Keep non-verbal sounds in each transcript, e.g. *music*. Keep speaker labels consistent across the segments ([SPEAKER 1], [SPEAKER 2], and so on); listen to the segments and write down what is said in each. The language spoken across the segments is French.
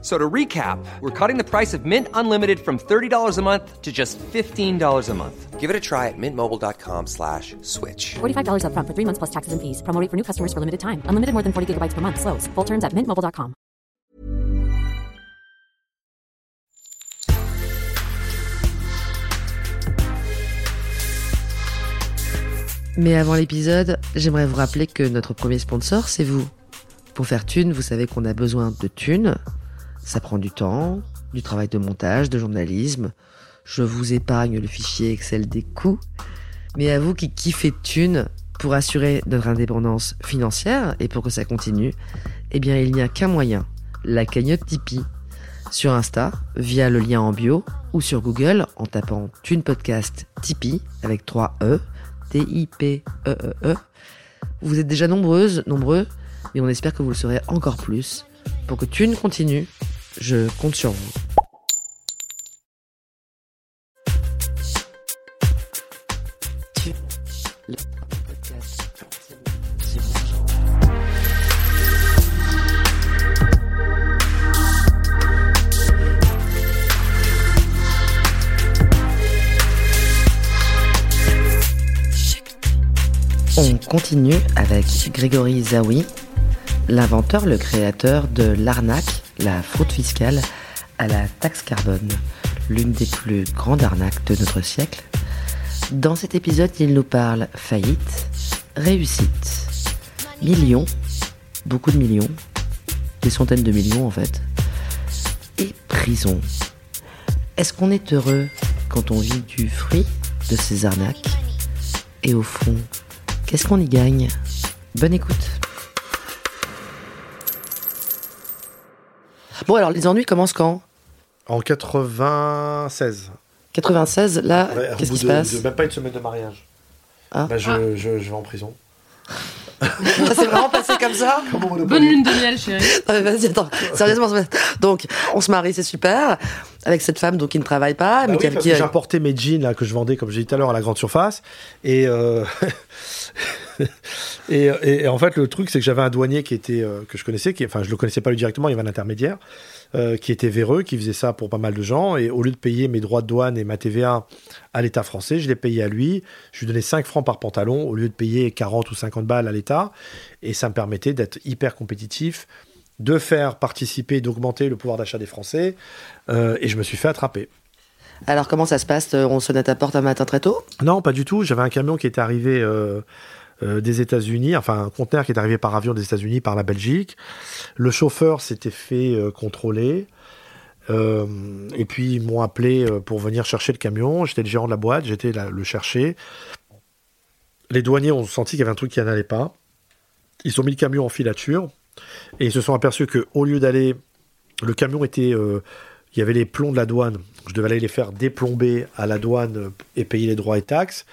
[SPEAKER 1] So to recap, we're cutting the price of Mint Unlimited from $30 a month to just $15 a month. Give it a try at mintmobile.com slash switch.
[SPEAKER 2] $45 upfront for three months plus taxes and fees. Promo rate for new customers for limited time. Unlimited more than 40 gigabytes per month. Slows. Full terms at mintmobile.com.
[SPEAKER 3] Mais avant l'épisode, j'aimerais vous rappeler que notre premier sponsor, c'est vous. Pour faire thune, vous savez qu'on a besoin de thunes. Ça prend du temps, du travail de montage, de journalisme. Je vous épargne le fichier Excel des coûts. Mais à vous qui kiffez thunes, pour assurer notre indépendance financière et pour que ça continue, eh bien il n'y a qu'un moyen, la cagnotte Tipeee. Sur Insta, via le lien en bio, ou sur Google en tapant Thune Podcast Tipeee avec 3 E, T-I-P-E-E-E. Vous êtes déjà nombreuses, nombreux, et on espère que vous le serez encore plus. Pour que Thune continue, je compte sur vous. On continue avec Grégory Zawi, l'inventeur, le créateur de l'arnaque, la fraude fiscale à la taxe carbone, l'une des plus grandes arnaques de notre siècle. Dans cet épisode, il nous parle faillite, réussite, millions, beaucoup de millions, des centaines de millions en fait, et prison. Est-ce qu'on est heureux quand on vit du fruit de ces arnaques? Et au fond, qu'est-ce qu'on y gagne? Bonne écoute. Bon alors, les ennuis commencent quand?
[SPEAKER 4] En 96.
[SPEAKER 3] 96, là,
[SPEAKER 4] Ouais,
[SPEAKER 3] qu'est-ce
[SPEAKER 4] bout
[SPEAKER 3] qui se
[SPEAKER 4] de-
[SPEAKER 3] passe?
[SPEAKER 4] de Même pas une semaine de mariage.
[SPEAKER 3] Ah.
[SPEAKER 4] Bah, je, je, je vais en prison.
[SPEAKER 3] Ça s'est vraiment passé comme ça
[SPEAKER 5] Bonne lune de miel, chérie.
[SPEAKER 3] Non, mais Vas-y, attends, sérieusement. c'est- Donc, on se marie, c'est super, avec cette femme donc qui ne travaille pas,
[SPEAKER 4] Bah
[SPEAKER 3] mais
[SPEAKER 4] oui,
[SPEAKER 3] qui a-
[SPEAKER 4] parce
[SPEAKER 3] qui
[SPEAKER 4] que
[SPEAKER 3] a-
[SPEAKER 4] j'importais mes jeans là, que je vendais, comme j'ai dit tout à l'heure, à la grande surface. Et, euh, *laughs* et, et- et en fait, le truc, c'est que j'avais un douanier qui était, euh, que je connaissais, qui, enfin, je le connaissais pas lui directement, il y avait un intermédiaire, euh, qui était véreux, qui faisait ça pour pas mal de gens. Et au lieu de payer mes droits de douane et ma TVA à l'État français, je les payais à lui. Je lui donnais 5 francs par pantalon au lieu de payer 40 ou 50 balles à l'État. Et ça me permettait d'être hyper compétitif, de faire participer, d'augmenter le pouvoir d'achat des Français. Euh, et je me suis fait attraper.
[SPEAKER 3] Alors, comment ça se passe? On sonne à ta porte un matin très tôt?
[SPEAKER 4] Non, pas du tout. J'avais un camion qui était arrivé euh, euh, des États-Unis, enfin un conteneur qui est arrivé par avion des États-Unis, par la Belgique. Le chauffeur s'était fait euh, contrôler. Euh, et puis ils m'ont appelé pour venir chercher le camion. J'étais le gérant de la boîte, j'étais le chercher. Les douaniers ont senti qu'il y avait un truc qui n'allait pas. Ils ont mis le camion en filature et ils se sont aperçus que au lieu d'aller, le camion était, il y avait les plombs de la douane. Je devais aller les faire déplomber à la douane et payer les droits et taxes.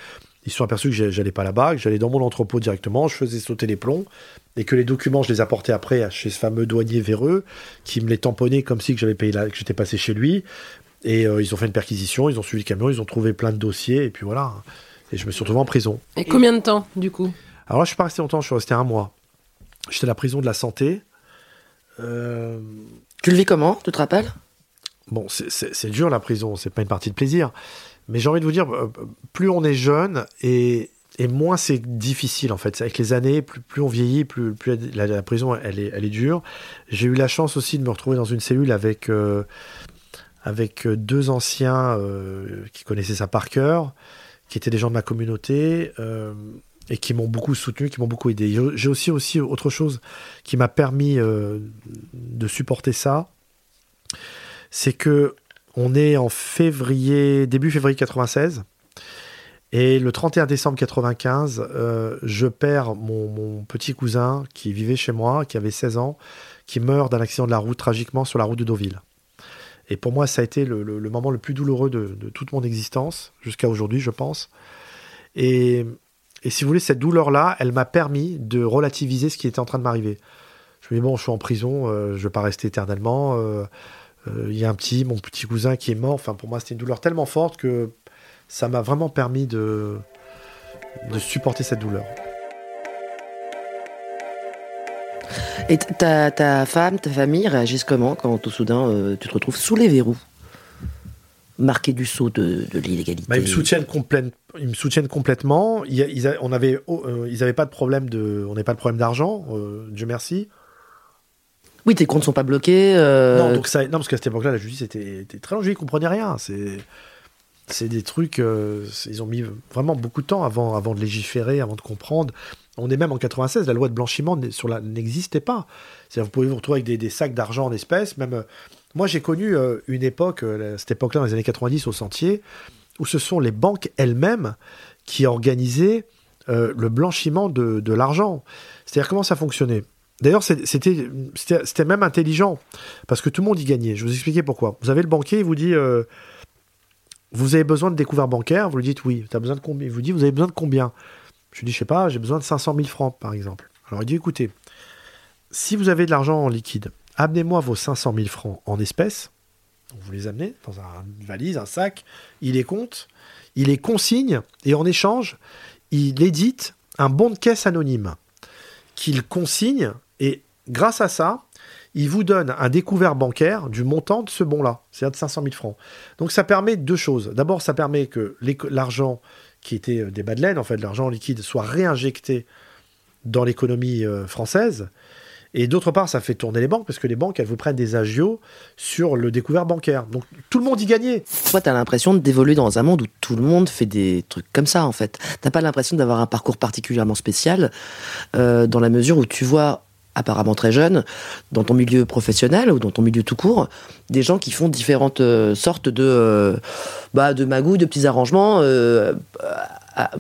[SPEAKER 4] Ils se sont aperçus que j'allais pas là-bas, que j'allais dans mon entrepôt directement, je faisais sauter les plombs et que les documents je les apportais après chez ce fameux douanier véreux qui me les tamponnait comme si que j'avais payé la- que j'étais passé chez lui. Et euh, ils ont fait une perquisition, ils ont suivi le camion, ils ont trouvé plein de dossiers et puis voilà. Et je me suis retrouvé en prison.
[SPEAKER 5] Et combien de temps, du coup?
[SPEAKER 4] Alors là, je suis pas resté longtemps, je suis resté un mois. J'étais à la prison de la santé. Euh,
[SPEAKER 3] Tu le vis comment? Tu te rappelles?
[SPEAKER 4] Bon, c'est dur la prison, c'est pas une partie de plaisir. Mais j'ai envie de vous dire, euh, plus on est jeune et, et moins c'est difficile en fait. Avec les années, plus, plus on vieillit, plus, la, prison elle est, elle est dure. J'ai eu la chance aussi de me retrouver dans une cellule avec, euh, avec euh, deux anciens qui connaissaient ça par cœur, qui étaient des gens de ma communauté. et qui m'ont beaucoup soutenu, qui m'ont beaucoup aidé. J'ai- aussi, aussi autre chose qui m'a permis de supporter ça, c'est que on est en février, début février 96, et le 31 décembre 95, euh, je perds mon, petit cousin qui vivait chez moi, qui avait 16 ans, qui meurt d'un accident de la route tragiquement sur la route de Deauville. Et pour moi, ça a été le, moment le plus douloureux de, toute mon existence, jusqu'à aujourd'hui, je pense. Et, si vous voulez, cette douleur-là, elle m'a permis de relativiser ce qui était en train de m'arriver. Je me dis, bon, je suis en prison, euh, je ne vais pas rester éternellement. euh, Il y a un petit, mon petit cousin qui est mort. Enfin, pour moi, c'était une douleur tellement forte que ça m'a vraiment permis de, de supporter cette douleur.
[SPEAKER 3] Et ta, ta femme, ta famille réagissent comment quand tout soudain euh, tu te retrouves sous les verrous? Marqué du sceau de, de l'illégalité?
[SPEAKER 4] Bah, ils, me soutiennent complète- ils me soutiennent complètement. Ils, a- on avait, oh, euh, ils pas de problème de, on n'avait pas de problème d'argent, euh, Dieu merci.
[SPEAKER 3] Oui, tes comptes sont pas bloqués. euh,
[SPEAKER 4] Non, donc ça, non, parce qu'à cette époque-là, la justice était, était très longée, ils comprenaient rien. C'est, des trucs, euh, ils ont mis vraiment beaucoup de temps avant, de légiférer, avant de comprendre. On est même en 96, la loi de blanchiment sur la- n'existait pas. C'est-à-dire, vous pouvez vous retrouver avec des, sacs d'argent en espèces. Même, euh, moi, j'ai connu une époque, cette époque-là, dans les années 90, au Sentier, où ce sont les banques elles-mêmes qui organisaient le blanchiment de l'argent. C'est-à-dire, comment ça fonctionnait? D'ailleurs, c'était même intelligent, parce que tout le monde y gagnait. Je vous expliquer pourquoi. Vous avez le banquier, il vous dit euh, Vous avez besoin de découvert bancaire Vous lui dites Oui. Besoin de combien Il vous dit Vous avez besoin de combien? Je lui dis Je sais pas, j'ai besoin de 500 000 francs, par exemple. Alors il dit Écoutez, si vous avez de l'argent en liquide, amenez-moi vos 500 000 francs en espèces. Vous les amenez dans un- une valise, un sac, il les compte, il les consigne, et en échange, il édite un bon de caisse anonyme qu'il consigne, grâce à ça, il vous donne un découvert bancaire du montant de ce bon-là, c'est-à-dire de 500 000 francs. Donc ça permet deux choses. D'abord, ça permet que l'argent qui était euh, des bas de laine, en fait, l'argent liquide, soit réinjecté dans l'économie euh, française. Et d'autre part, ça fait tourner les banques, parce que les banques, elles vous prennent des agios sur le découvert bancaire. Donc tout le monde y gagnait.
[SPEAKER 3] Toi, t'as l'impression d'évoluer dans un monde où tout le monde fait des trucs comme ça, en fait. T'as pas l'impression d'avoir un parcours particulièrement spécial, euh, dans la mesure où tu vois, apparemment très jeune, dans ton milieu professionnel ou dans ton milieu tout court, des gens qui font différentes euh, sortes de, euh, bah, de magouilles, de petits arrangements euh,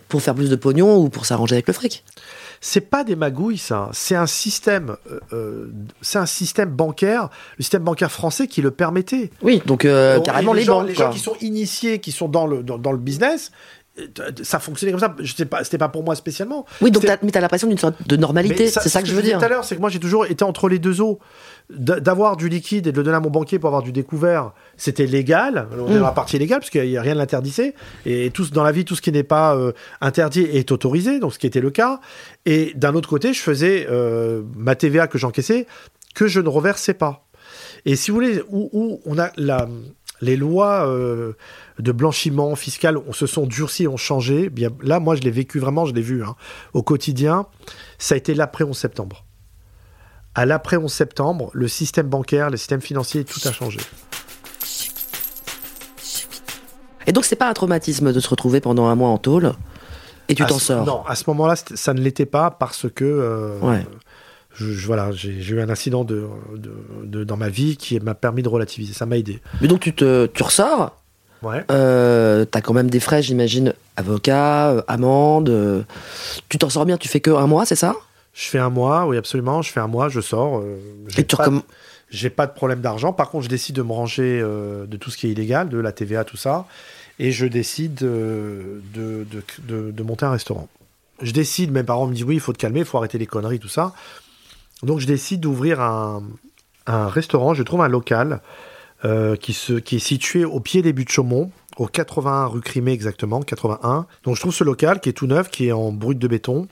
[SPEAKER 3] pour faire plus de pognon ou pour s'arranger avec le fric.
[SPEAKER 4] C'est pas des magouilles, ça. C'est un système, euh, c'est un système bancaire, le système bancaire français qui le permettait.
[SPEAKER 3] Oui, donc euh, carrément les,
[SPEAKER 4] gens,
[SPEAKER 3] banques.
[SPEAKER 4] les
[SPEAKER 3] quoi.
[SPEAKER 4] gens qui sont initiés, qui sont dans le dans, dans le business, ça fonctionnait comme ça. Je sais pas, c'était pas pour moi spécialement.
[SPEAKER 3] Oui, donc t'as, mais t'as l'impression d'une sorte de normalité, c'est ça que je veux dire.
[SPEAKER 4] Tout à l'heure, c'est que moi j'ai toujours été entre les deux eaux. D'avoir du liquide et de le donner à mon banquier pour avoir du découvert, c'était légal. On est
[SPEAKER 3] Mm.
[SPEAKER 4] dans la partie légale parce qu'il n'y a rien de l'interdisait. Et tout, dans la vie, tout ce qui n'est pas euh, interdit est autorisé, donc ce qui était le cas. Et d'un autre côté, je faisais euh, ma TVA que j'encaissais que je ne reversais pas. Et si vous voulez, où, où on a la, les lois euh, de blanchiment fiscal on se sont durcies, ont changé. Bien, là, moi, je l'ai vécu vraiment, je l'ai vu hein, au quotidien. Ça a été l'après 11 septembre. À l'après 11 septembre, le système bancaire, le système financier, tout a changé.
[SPEAKER 3] Et donc c'est pas un traumatisme de se retrouver pendant un mois en tôle et tu t'en sors?
[SPEAKER 4] Non, à ce moment-là, ça ne l'était pas parce que euh,
[SPEAKER 3] Ouais.
[SPEAKER 4] Je, je- voilà, j'ai eu un incident de, de- de- dans ma vie qui m'a permis de relativiser. Ça m'a aidé.
[SPEAKER 3] Mais donc tu te, tu ressors.
[SPEAKER 4] Ouais.
[SPEAKER 3] Euh, t'as quand même des frais, j'imagine, avocat, euh, amende. euh, tu t'en sors bien, tu fais que un mois, c'est ça?
[SPEAKER 4] Je fais un mois, oui, absolument. Je fais un mois, je sors. euh, j'ai
[SPEAKER 3] Et tu
[SPEAKER 4] pas-
[SPEAKER 3] recomm-
[SPEAKER 4] J'ai pas de problème d'argent. Par contre, je décide de me ranger de tout ce qui est illégal, de la TVA, tout ça. Et je décide de, de, de- de monter un restaurant. Je décide, mes parents me disent oui, il faut te calmer, il faut arrêter les conneries, tout ça. Donc je décide d'ouvrir un, un restaurant. Je trouve un local euh, qui, se, qui est situé au pied des buts de Chaumont, au 81 rue Crimée exactement, 81. Donc je trouve ce local qui est tout neuf, qui est en brut de béton.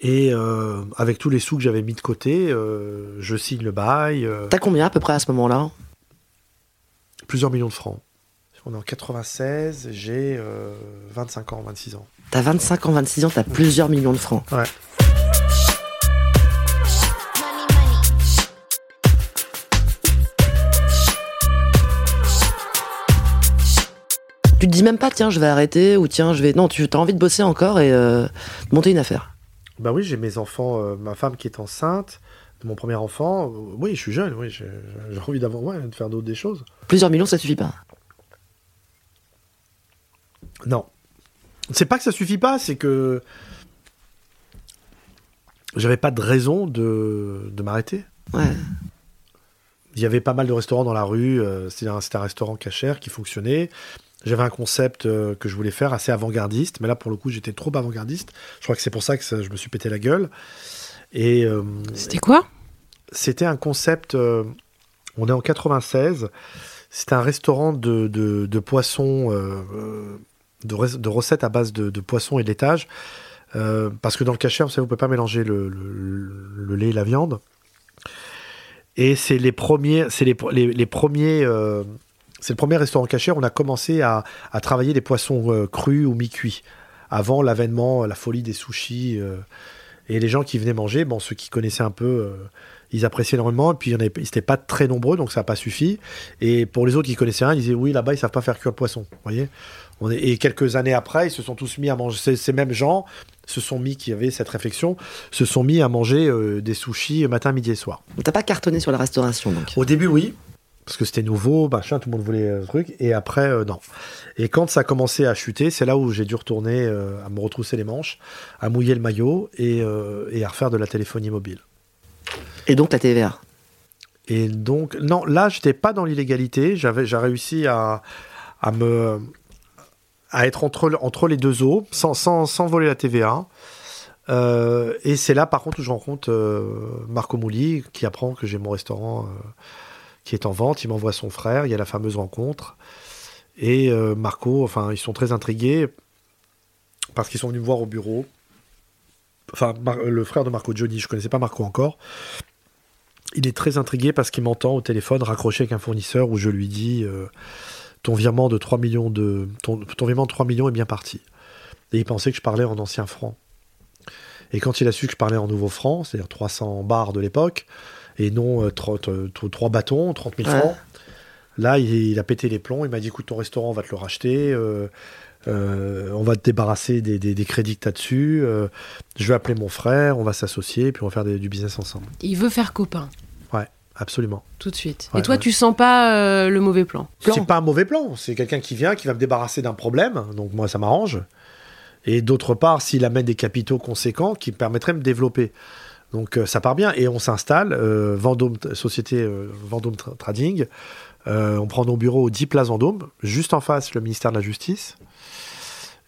[SPEAKER 4] Et euh, avec tous les sous que j'avais mis de côté, euh, je signe le bail,
[SPEAKER 3] T'as combien à peu près à ce moment-là?
[SPEAKER 4] Plusieurs millions de francs. On est en 96, j'ai euh, 25 ans, 26 ans.
[SPEAKER 3] T'as 25 ans, 26 ans, t'as plusieurs millions de francs.
[SPEAKER 4] Ouais.
[SPEAKER 3] Tu te dis même pas, tiens, je vais arrêter ou tiens, je vais. Non, tu as envie de bosser encore et euh, de monter une affaire.
[SPEAKER 4] Bah oui, j'ai mes enfants, euh, ma femme qui est enceinte de mon premier enfant. Euh, oui, je suis jeune, oui, j'ai j'ai envie d'avoir, ouais, de faire d'autres des choses.
[SPEAKER 3] Plusieurs millions, ça suffit pas.
[SPEAKER 4] Non. C'est pas que ça suffit pas, c'est que j'avais pas de raison de, de m'arrêter.
[SPEAKER 3] Ouais.
[SPEAKER 4] Il y avait pas mal de restaurants dans la rue. euh, C'était un, restaurant cachère qui fonctionnait. J'avais un concept euh, que je voulais faire assez avant-gardiste, mais là pour le coup j'étais trop avant-gardiste. Je crois que c'est pour ça que ça- je me suis pété la gueule. Et euh,
[SPEAKER 5] C'était quoi?
[SPEAKER 4] C'était un concept. euh, on est en 96. C'était un restaurant de, de, de poissons, euh, de, re- de recettes à base de, poissons et de laitage. Parce que dans le cachet, vous savez, vous pouvez pas mélanger le, le- le lait et la viande. Et c'est les premiers, c'est euh, le premier restaurant caché. où On a commencé à, travailler des poissons euh, crus ou mi-cuits avant l'avènement, la folie des sushis. euh, et les gens qui venaient manger, bon, ceux qui connaissaient un peu, euh, ils appréciaient énormément. Et puis, ils n'étaient pas très nombreux, donc ça n'a pas suffi. Et pour les autres qui connaissaient rien, ils disaient oui, là-bas, ils savent pas faire cuire le poisson. Voyez On est- Et quelques années après, ils se sont tous mis à manger. Ces, ces mêmes gens se sont mis, qui avaient cette réflexion, se sont mis à manger euh, des sushis matin, midi et soir.
[SPEAKER 3] T'as pas cartonné sur la restauration, donc?
[SPEAKER 4] Au début, oui, parce que c'était nouveau, machin, tout le monde voulait le truc, et après, euh, non. Et quand ça a commencé à chuter, c'est là où j'ai dû retourner euh, à me retrousser les manches, à mouiller le maillot et, euh, et à refaire de la téléphonie mobile.
[SPEAKER 3] Et donc la TVA.
[SPEAKER 4] Et donc, non, là, j'étais pas dans l'illégalité, j'avais, j'ai réussi à, à me, à être entre, le- entre les deux eaux, sans, voler la TVA. Euh, et c'est là, par contre, où je rencontre euh, Marco Mouli, qui apprend que j'ai mon restaurant euh, qui est en vente. Il m'envoie son frère. Il y a la fameuse rencontre. Et Marco, enfin, ils sont très intrigués parce qu'ils sont venus me voir au bureau. Enfin, le frère de Marco Johnny, je connaissais pas Marco encore. Il est très intrigué parce qu'il m'entend au téléphone raccrocher avec un fournisseur où je lui dis ton virement de 3 millions de ton, ton virement de 3 millions est bien parti. Et il pensait que je parlais en ancien franc. Et quand il a su que je parlais en nouveau franc, c'est-à-dire 300 bars de l'époque, et non euh, 30, euh, 3 bâtons, 30 000
[SPEAKER 3] Ouais.
[SPEAKER 4] francs, là, il, il a pété les plombs. Il m'a dit écoute, ton restaurant, on va te le racheter. euh, euh, on va te débarrasser des, des- des crédits que tu as dessus. euh, je vais appeler mon frère, on va s'associer, puis on va faire des- du business ensemble.
[SPEAKER 5] Il veut faire copain,
[SPEAKER 4] absolument.
[SPEAKER 5] tout de suite.
[SPEAKER 4] Ouais,
[SPEAKER 5] Et toi,
[SPEAKER 4] ouais.
[SPEAKER 5] tu sens pas euh, le mauvais plan?
[SPEAKER 4] C'est pas un mauvais plan. C'est quelqu'un qui vient, qui va me débarrasser d'un problème. Donc moi, ça m'arrange. Et d'autre part, s'il amène des capitaux conséquents qui me permettraient de me développer. Donc euh, ça part bien. Et on s'installe, euh, Vendôme, société euh, Vendôme Tra- Trading. Euh, on prend nos bureaux au 10 Place Vendôme, juste en face le ministère de la Justice.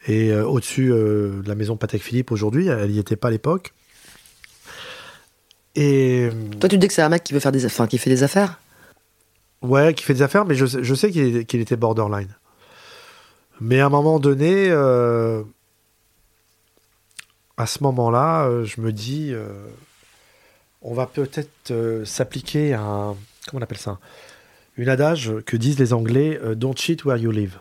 [SPEAKER 4] Et euh, au-dessus euh, de la maison Patek Philippe aujourd'hui, elle n'y était pas à l'époque. Et
[SPEAKER 3] Toi, tu te dis que c'est un mec qui veut faire des, enfin, qui fait des affaires?
[SPEAKER 4] Ouais, qui fait des affaires, mais je, sais- je sais qu'il était borderline. Mais à un moment donné, euh, à ce moment-là, euh, je me dis, euh, on va peut-être euh, s'appliquer à un, comment on appelle ça, une adage que disent les Anglais, euh, don't cheat where you live.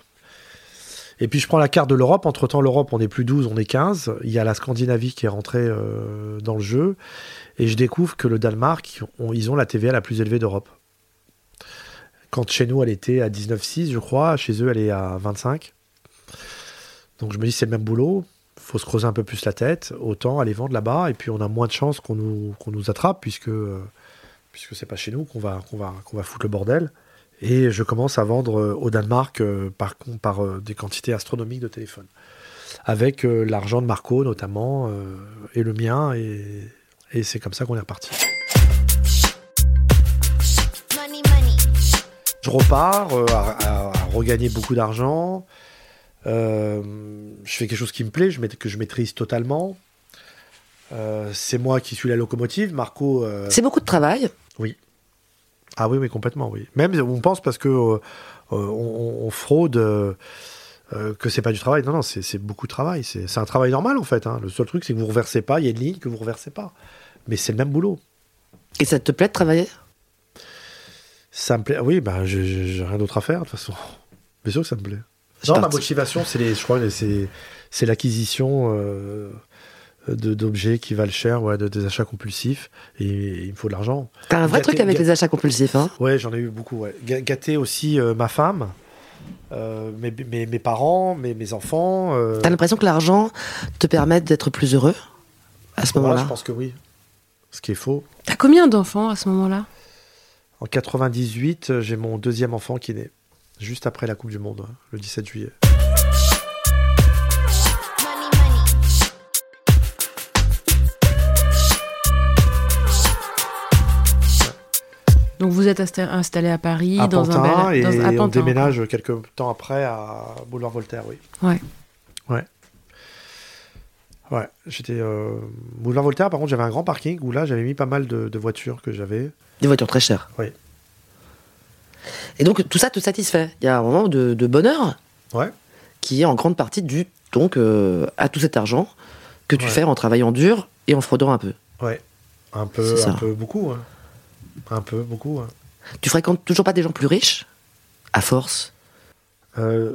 [SPEAKER 4] Et puis je prends la carte de l'Europe. Entre-temps, l'Europe, on n'est plus 12, on est 15. Il y a la Scandinavie qui est rentrée euh, dans le jeu. Et je découvre que le Danemark, ils ont la TVA la plus élevée d'Europe. Quand chez nous, elle était à 19,6, je crois. Chez eux, elle est à 25. Donc je me dis, c'est le même boulot. faut se creuser un peu plus la tête. Autant aller vendre là-bas. Et puis on a moins de chances qu'on nous, attrape, puisque, euh, puisque c'est pas chez nous va, qu'on va foutre le bordel. Et je commence à vendre euh, au Danemark euh, par, euh, des quantités astronomiques de téléphones. Avec euh, l'argent de Marco notamment, euh, et le mien. Et, et c'est comme ça qu'on est reparti. Je repars euh, à, à- à regagner beaucoup d'argent. Euh, je fais quelque chose qui me plaît, je, que je maîtrise totalement. Euh, c'est moi qui suis la locomotive. Marco. euh,
[SPEAKER 3] C'est beaucoup de travail.
[SPEAKER 4] Ah oui, oui, complètement, oui. Même on pense parce que euh, euh, on, on fraude euh, que c'est pas du travail. Non, non, c'est c'est beaucoup de travail. C'est c'est un travail normal en fait. hein. Le seul truc, c'est que vous reversez pas. Il y a une ligne que vous reversez pas. Mais c'est le même boulot.
[SPEAKER 3] Et ça te plaît de travailler?
[SPEAKER 4] Ça me plaît. Oui, bah, j'ai- rien d'autre à faire de toute façon. Bien sûr que ça me plaît.
[SPEAKER 3] Je
[SPEAKER 4] Non, ma motivation, c'est l'acquisition euh, d'objets qui valent cher, ouais, de, des achats compulsifs. Et il me faut de l'argent.
[SPEAKER 3] T'as un vrai truc avec
[SPEAKER 4] gâter-
[SPEAKER 3] les achats compulsifs, hein?
[SPEAKER 4] Ouais, j'en ai eu beaucoup. Ouais. Gâter aussi euh, ma femme, euh, mes, mes, mes parents, mes, mes enfants. euh,
[SPEAKER 3] T'as l'impression que l'argent te permet d'être plus heureux à ce
[SPEAKER 4] voilà,
[SPEAKER 3] moment-là?
[SPEAKER 4] je pense que oui. Ce qui est faux.
[SPEAKER 5] T'as combien d'enfants à ce moment-là?
[SPEAKER 4] En 98, euh, j'ai mon deuxième enfant qui est né. Juste après la Coupe du Monde, hein, le 17 juillet.
[SPEAKER 5] Donc vous êtes insta- installé à Paris,
[SPEAKER 4] à
[SPEAKER 5] dans
[SPEAKER 4] Pantin,
[SPEAKER 5] un bel...
[SPEAKER 4] et
[SPEAKER 5] dans- à
[SPEAKER 4] on
[SPEAKER 5] Pantin,
[SPEAKER 4] déménage quelques temps après à Boulevard Voltaire, oui.
[SPEAKER 5] Ouais.
[SPEAKER 4] Ouais. Ouais, j'étais euh, Moulin Voltaire. Par contre, j'avais un grand parking où là, j'avais mis pas mal de, de voitures que j'avais.
[SPEAKER 3] Des voitures très chères.
[SPEAKER 4] Oui.
[SPEAKER 3] Et donc tout ça te satisfait? Il y a un moment de, de bonheur
[SPEAKER 4] Ouais.
[SPEAKER 3] qui est en grande partie dû donc euh, à tout cet argent que tu
[SPEAKER 4] Ouais.
[SPEAKER 3] fais en travaillant dur et en fraudant un peu.
[SPEAKER 4] Ouais. Un peu,
[SPEAKER 3] C'est ça.
[SPEAKER 4] un peu beaucoup. hein. Un peu beaucoup. hein.
[SPEAKER 3] Tu fréquentes toujours pas des gens plus riches À force?
[SPEAKER 4] Euh,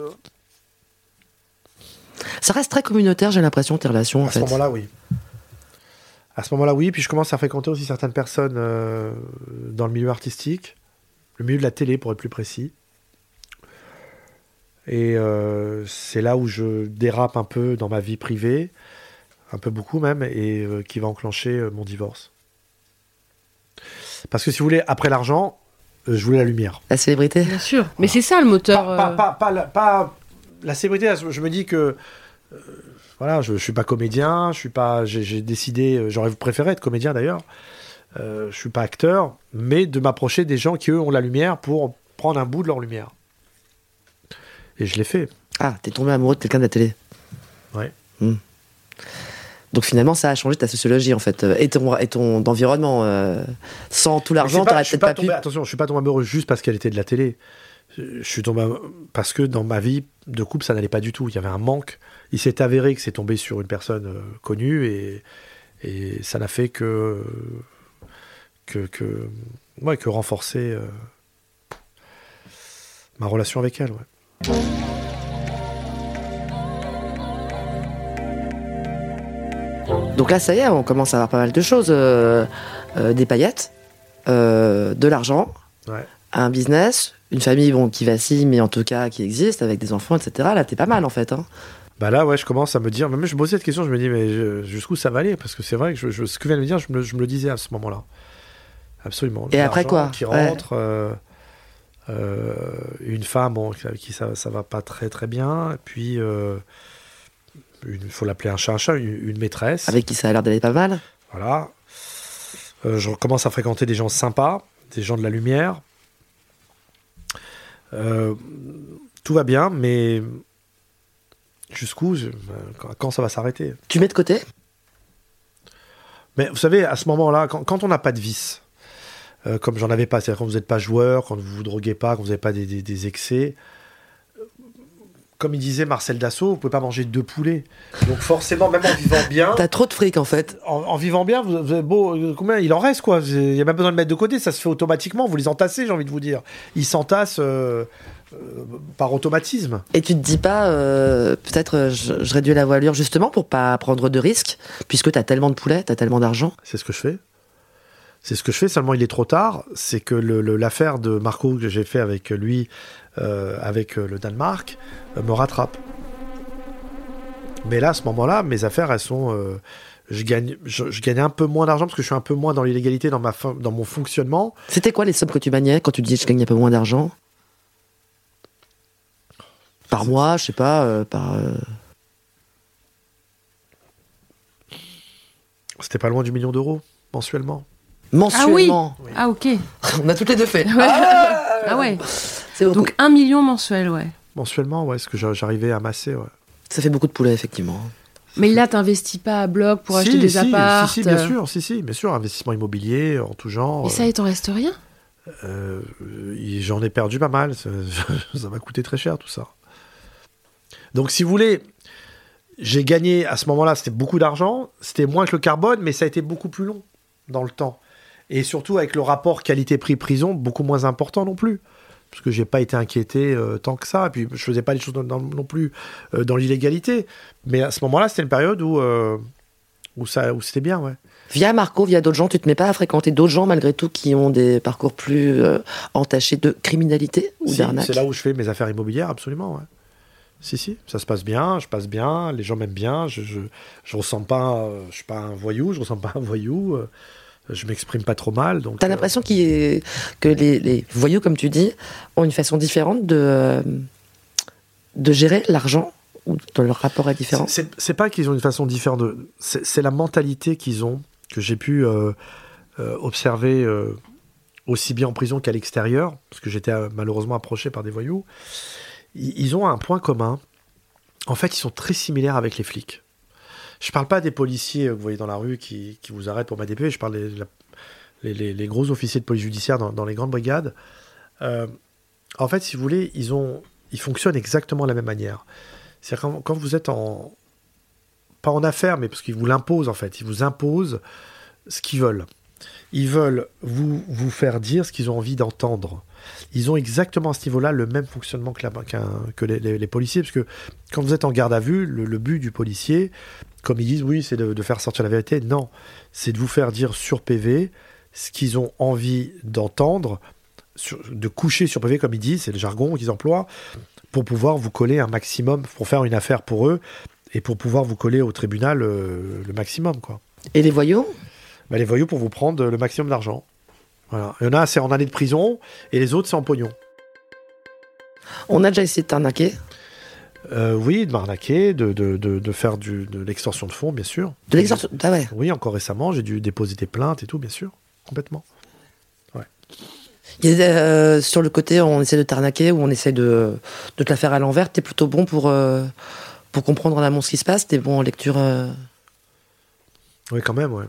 [SPEAKER 3] Ça reste très communautaire, j'ai l'impression, tes relations, en
[SPEAKER 4] à ce moment-là, oui. À ce moment-là, oui. Puis je commence à fréquenter aussi certaines personnes euh, dans le milieu artistique, le milieu de la télé, pour être plus précis. Et euh, c'est là où je dérape un peu dans ma vie privée, un peu beaucoup même, et qui va enclencher mon divorce. Parce que si vous voulez, après l'argent, euh, je voulais la lumière.
[SPEAKER 3] La célébrité
[SPEAKER 5] Bien sûr. Mais c'est ça le moteur.
[SPEAKER 4] Pas, pas,
[SPEAKER 5] euh,
[SPEAKER 4] pas, pas la, pas la célébrité, je me dis que euh, voilà, je, je suis pas comédien, je suis pas, j'ai décidé, j'aurais préféré être comédien d'ailleurs. Euh, je suis pas acteur, mais de m'approcher des gens qui eux ont la lumière pour prendre un bout de leur lumière. Et je l'ai fait.
[SPEAKER 3] Ah, t'es tombé amoureux de quelqu'un de la télé.
[SPEAKER 4] Ouais.
[SPEAKER 3] Donc finalement, ça a changé ta sociologie, en fait, et ton, et ton environnement. euh, sans tout l'argent, t'aurais peut-être
[SPEAKER 4] pas
[SPEAKER 3] pas, pu.
[SPEAKER 4] tombé, attention, je suis pas tombé amoureux juste parce qu'elle était de la télé. Je suis tombé parce que dans ma vie de couple, ça n'allait pas du tout. Il y avait un manque. Il s'est avéré que c'est tombé sur une personne euh, connue et, et ça n'a fait que que que, ouais, que renforcer euh, ma relation avec elle. ouais.
[SPEAKER 3] Donc là, ça y est, on commence à avoir pas mal de choses. euh, euh, des paillettes, euh, de l'argent,
[SPEAKER 4] Ouais.
[SPEAKER 3] un business, une famille bon, qui vacille, mais en tout cas qui existe, avec des enfants, etc. Là, t'es pas mal, en fait. Hein.
[SPEAKER 4] Bah là, ouais, je commence à me dire. Même je me posais cette question, je me dis, mais jusqu'où ça va aller? Parce que c'est vrai que je, je- ce que vient de me dire, je me, le- je me le disais à ce moment-là. Absolument.
[SPEAKER 3] Et après quoi?
[SPEAKER 4] Qui rentre. euh, une femme, bon, avec qui ça, ça va pas très très bien. Et puis, euh, il faut l'appeler un chat, un chat, une, une maîtresse.
[SPEAKER 3] Avec qui ça a l'air d'aller pas mal.
[SPEAKER 4] Voilà. Euh, je commence à fréquenter des gens sympas, des gens de la lumière. Euh, tout va bien, mais jusqu'où je- quand- ça va s'arrêter?
[SPEAKER 3] Tu mets de côté?
[SPEAKER 4] Mais vous savez, à ce moment-là, quand, quand on n'a pas de vice, euh, comme j'en avais pas, c'est-à-dire quand vous n'êtes pas joueur, quand vous vous droguez pas, quand vous n'avez pas des, des- des excès, euh, comme il disait Marcel Dassault, vous pouvez pas manger deux poulets. Donc forcément, même en vivant bien,
[SPEAKER 3] T'as trop de fric, en fait.
[SPEAKER 4] en, en vivant bien, vous, vous euh, combien il en reste quoi Il n'y a même pas besoin de mettre de côté, ça se fait automatiquement. Vous les entassez, j'ai envie de vous dire. Ils s'entassent euh, euh, par automatisme.
[SPEAKER 3] Et tu te dis pas, euh, peut-être je, je réduis la voilure justement pour pas prendre de risques, puisque t'as tellement de poulets, t'as tellement d'argent.
[SPEAKER 4] C'est ce que je fais. C'est ce que je fais. Seulement, il est trop tard. C'est que le- le- l'affaire de Marco que j'ai fait avec lui, avec euh, le Danemark, euh, me rattrape. Mais là, à ce moment-là, mes affaires, elles sont. euh, je gagne, je, je gagne un peu moins d'argent parce que je suis un peu moins dans l'illégalité dans ma dans mon fonctionnement.
[SPEAKER 3] C'était quoi les sommes que tu maniais quand tu dis je gagne un peu moins d'argent? Par mois, je sais pas, euh, par. euh,
[SPEAKER 4] C'était pas loin du million d'euros mensuellement.
[SPEAKER 5] Ah oui
[SPEAKER 3] mensuellement.
[SPEAKER 5] Ah ok. *laughs*
[SPEAKER 3] On a toutes les deux fait. *laughs*
[SPEAKER 5] Ah ouais.
[SPEAKER 3] C'est beaucoup.
[SPEAKER 5] Donc un million mensuel, ouais.
[SPEAKER 4] Mensuellement, ouais, ce que j'a- j'arrivais à amasser, ouais.
[SPEAKER 3] Ça fait beaucoup de poulets, effectivement.
[SPEAKER 5] Mais là, t'investis pas à bloc pour
[SPEAKER 4] Si,
[SPEAKER 5] acheter des
[SPEAKER 4] si,
[SPEAKER 5] apparts.
[SPEAKER 4] Si, si, bien sûr, si, si, bien sûr, investissement immobilier en tout genre.
[SPEAKER 5] Et ça, il t'en reste rien?
[SPEAKER 4] Euh, euh, J'en ai perdu pas mal. Ça *laughs* ça m'a coûté très cher tout ça. Donc, si vous voulez, j'ai gagné à ce moment-là, c'était beaucoup d'argent. C'était moins que le carbone, mais ça a été beaucoup plus long dans le temps. Et surtout avec le rapport qualité-prix-prison, beaucoup moins important non plus. Parce que j'ai pas été inquiété euh, tant que ça. Et puis, je faisais pas les choses dans- dans- non plus euh, dans l'illégalité. Mais à ce moment-là, c'était une période où, euh, où, ça, où c'était bien, ouais.
[SPEAKER 3] Via Marco, via d'autres gens, tu te mets pas à fréquenter d'autres gens malgré tout qui ont des parcours plus entachés de criminalité ou
[SPEAKER 4] Si,
[SPEAKER 3] d'arnaque?
[SPEAKER 4] C'est là où je fais mes affaires immobilières, absolument. Ouais. Si, si, ça se passe bien, je passe bien, les gens m'aiment bien, je, je, je ressemble pas, je suis pas un voyou, je ressemble pas un voyou, je m'exprime pas trop mal. Donc,
[SPEAKER 3] T'as
[SPEAKER 4] euh,
[SPEAKER 3] l'impression que les, les voyous, comme tu dis, ont une façon différente de, euh, de gérer l'argent ou dans leur rapport est différent
[SPEAKER 4] c'est- pas qu'ils ont une façon différente de. C'est la mentalité qu'ils ont, que j'ai pu euh, euh, observer euh, aussi bien en prison qu'à l'extérieur, parce que j'étais malheureusement approché par des voyous. Ils, ils ont un point commun. En fait, ils sont très similaires avec les flics. Je parle pas des policiers euh, que vous voyez dans la rue qui, vous arrêtent pour PV, je parle des les, gros officiers de police judiciaire dans, les grandes brigades. Euh, en fait, si vous voulez, ils, ont, ils fonctionnent exactement de la même manière. C'est-à-dire quand, quand vous êtes en... Pas en affaires, mais parce qu'ils vous l'imposent en fait. Ils vous imposent ce qu'ils veulent. Ils veulent vous, vous faire dire ce qu'ils ont envie d'entendre. Ils ont exactement à ce niveau-là le même fonctionnement que, la- qu'un- que les, policiers, parce que quand vous êtes en garde à vue, le, but du policier, comme ils disent, oui, c'est de, faire sortir la vérité. Non, c'est de vous faire dire sur PV ce qu'ils ont envie d'entendre, de coucher sur PV, comme ils disent, c'est le jargon qu'ils emploient, pour pouvoir vous coller un maximum, pour faire une affaire pour eux, et pour pouvoir vous coller au tribunal euh, le maximum, quoi.
[SPEAKER 3] Et les voyous?
[SPEAKER 4] Bah, les voyous pour vous prendre le maximum d'argent. Voilà. Il y en a, c'est en année de prison, et les autres, c'est en pognon.
[SPEAKER 3] On a déjà essayé de t'arnaquer.
[SPEAKER 4] Euh, oui, de m'arnaquer, de, de, de, de faire du, de l'extorsion de fonds, bien sûr.
[SPEAKER 3] De l'exercice. Ah ouais.
[SPEAKER 4] Oui, encore récemment, j'ai dû déposer des plaintes et tout, bien sûr. Complètement.
[SPEAKER 3] Il y a, euh, sur le côté, on essaie de t'arnaquer ou on essaie de, de te la faire à l'envers. T'es plutôt bon pour, euh, pour comprendre en amont ce qui se passe. T'es bon en lecture.
[SPEAKER 4] Oui, quand même, ouais.